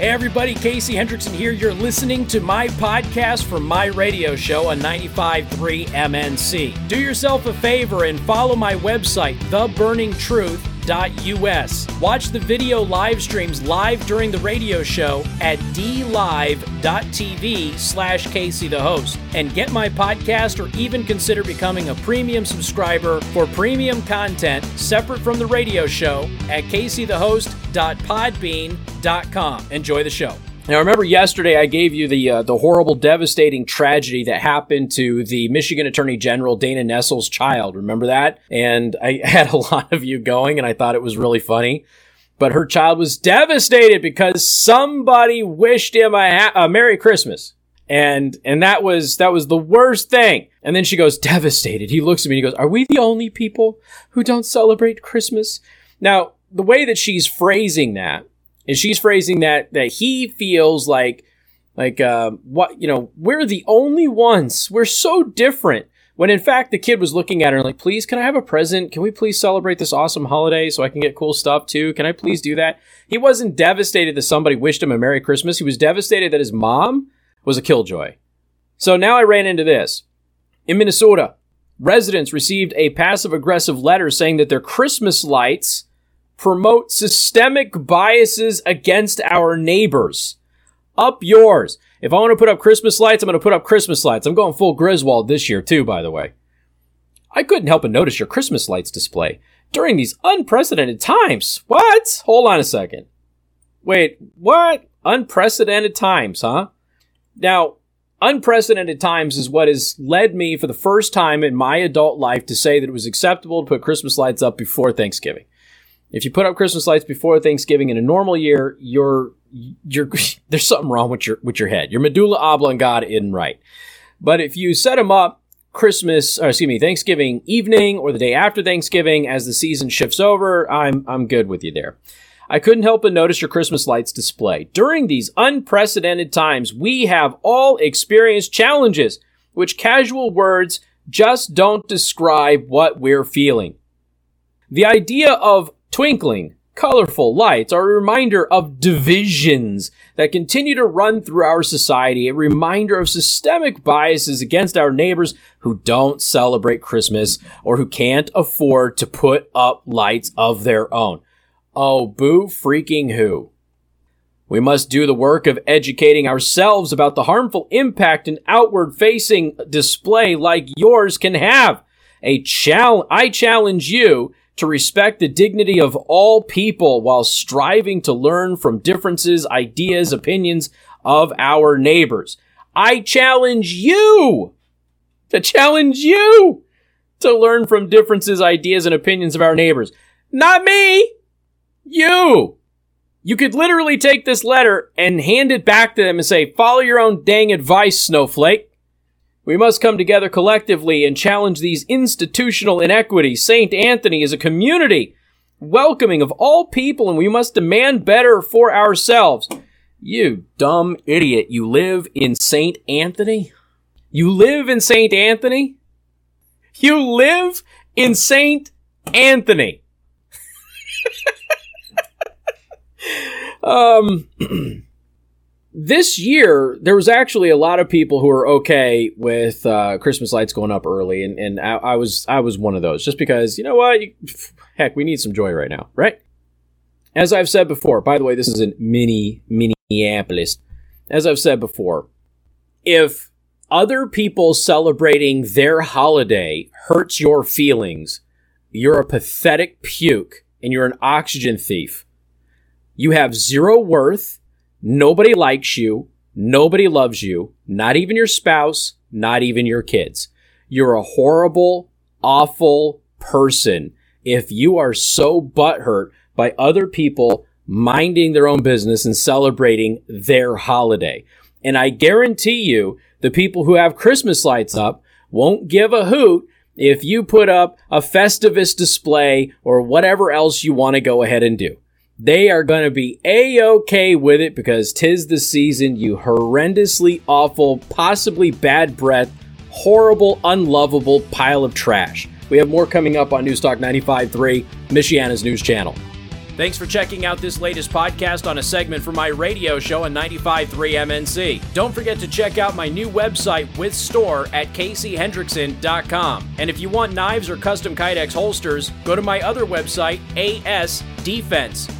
Hey, everybody, Casey Hendrickson here. You're listening to my podcast from my radio show on 95.3 MNC. Do yourself a favor and follow my website, theburningtruth.us. Watch the video live streams live during the radio show at dlive.tv slash Casey the host. And get my podcast or even consider becoming a premium subscriber for premium content separate from the radio show at caseythehost.podbean.com Enjoy the show. Now, remember yesterday I gave you the uh, the horrible, devastating tragedy that happened to the Michigan Attorney General Dana Nessel's child. Remember that? And I had a lot of you going, and I thought it was really funny. But her child was devastated because somebody wished him a, ha- a Merry Christmas, and and that was that was the worst thing. And then she goes devastated. He looks at me and he goes, "Are we the only people who don't celebrate Christmas?" Now, the way that she's phrasing that and she's phrasing that that he feels like like uh, what you know we're the only ones. We're so different. When in fact the kid was looking at her like please can i have a present? Can we please celebrate this awesome holiday so i can get cool stuff too? Can i please do that? He wasn't devastated that somebody wished him a merry christmas. He was devastated that his mom was a killjoy. So now i ran into this. In minnesota residents received a passive aggressive letter saying that their christmas lights promote systemic biases against our neighbors. Up yours. If I want to put up Christmas lights, I'm going to put up Christmas lights. I'm going full Griswold this year, too, by the way. I couldn't help but notice your Christmas lights display during these unprecedented times. What? Hold on a second. Wait, what? Unprecedented times, huh? Now, unprecedented times is what has led me for the first time in my adult life to say that it was acceptable to put Christmas lights up before Thanksgiving. If you put up Christmas lights before Thanksgiving in a normal year, you're you're there's something wrong with your with your head. Your medulla oblongata isn't right. But if you set them up Christmas, or excuse me, Thanksgiving evening or the day after Thanksgiving as the season shifts over, I'm I'm good with you there. I couldn't help but notice your Christmas lights display. During these unprecedented times, we have all experienced challenges, which casual words just don't describe what we're feeling. The idea of Twinkling, colorful lights are a reminder of divisions that continue to run through our society, a reminder of systemic biases against our neighbors who don't celebrate Christmas or who can't afford to put up lights of their own. Oh, boo freaking who. We must do the work of educating ourselves about the harmful impact an outward facing display like yours can have. A challenge, I challenge you to respect the dignity of all people while striving to learn from differences, ideas, opinions of our neighbors. I challenge you to challenge you to learn from differences, ideas, and opinions of our neighbors. Not me! You! You could literally take this letter and hand it back to them and say, follow your own dang advice, snowflake. We must come together collectively and challenge these institutional inequities. St. Anthony is a community welcoming of all people, and we must demand better for ourselves. You dumb idiot. You live in St. Anthony? You live in St. Anthony? You live in St. Anthony. um. this year there was actually a lot of people who were okay with uh, Christmas lights going up early, and, and I, I, was I was one of those, just because you know what, you, heck, we need some joy right now, right? As I've said before, by the way, this is in mini Minneapolis. As I've said before, if other people celebrating their holiday hurts your feelings, you're a pathetic puke and you're an oxygen thief. You have zero worth Nobody likes you. Nobody loves you. Not even your spouse. Not even your kids. You're a horrible, awful person if you are so butthurt by other people minding their own business and celebrating their holiday. And I guarantee you, the people who have Christmas lights up won't give a hoot if you put up a Festivus display or whatever else you want to go ahead and do. They are going to be a-okay with it because tis the season, you horrendously awful, possibly bad breath, horrible, unlovable pile of trash. We have more coming up on Newstalk 95.3, Michiana's news channel. Thanks for checking out this latest podcast on a segment from my radio show on 95.3 MNC. Don't forget to check out my new website with store at caseyhendrickson.com. And if you want knives or custom Kydex holsters, go to my other website, asdefense.com.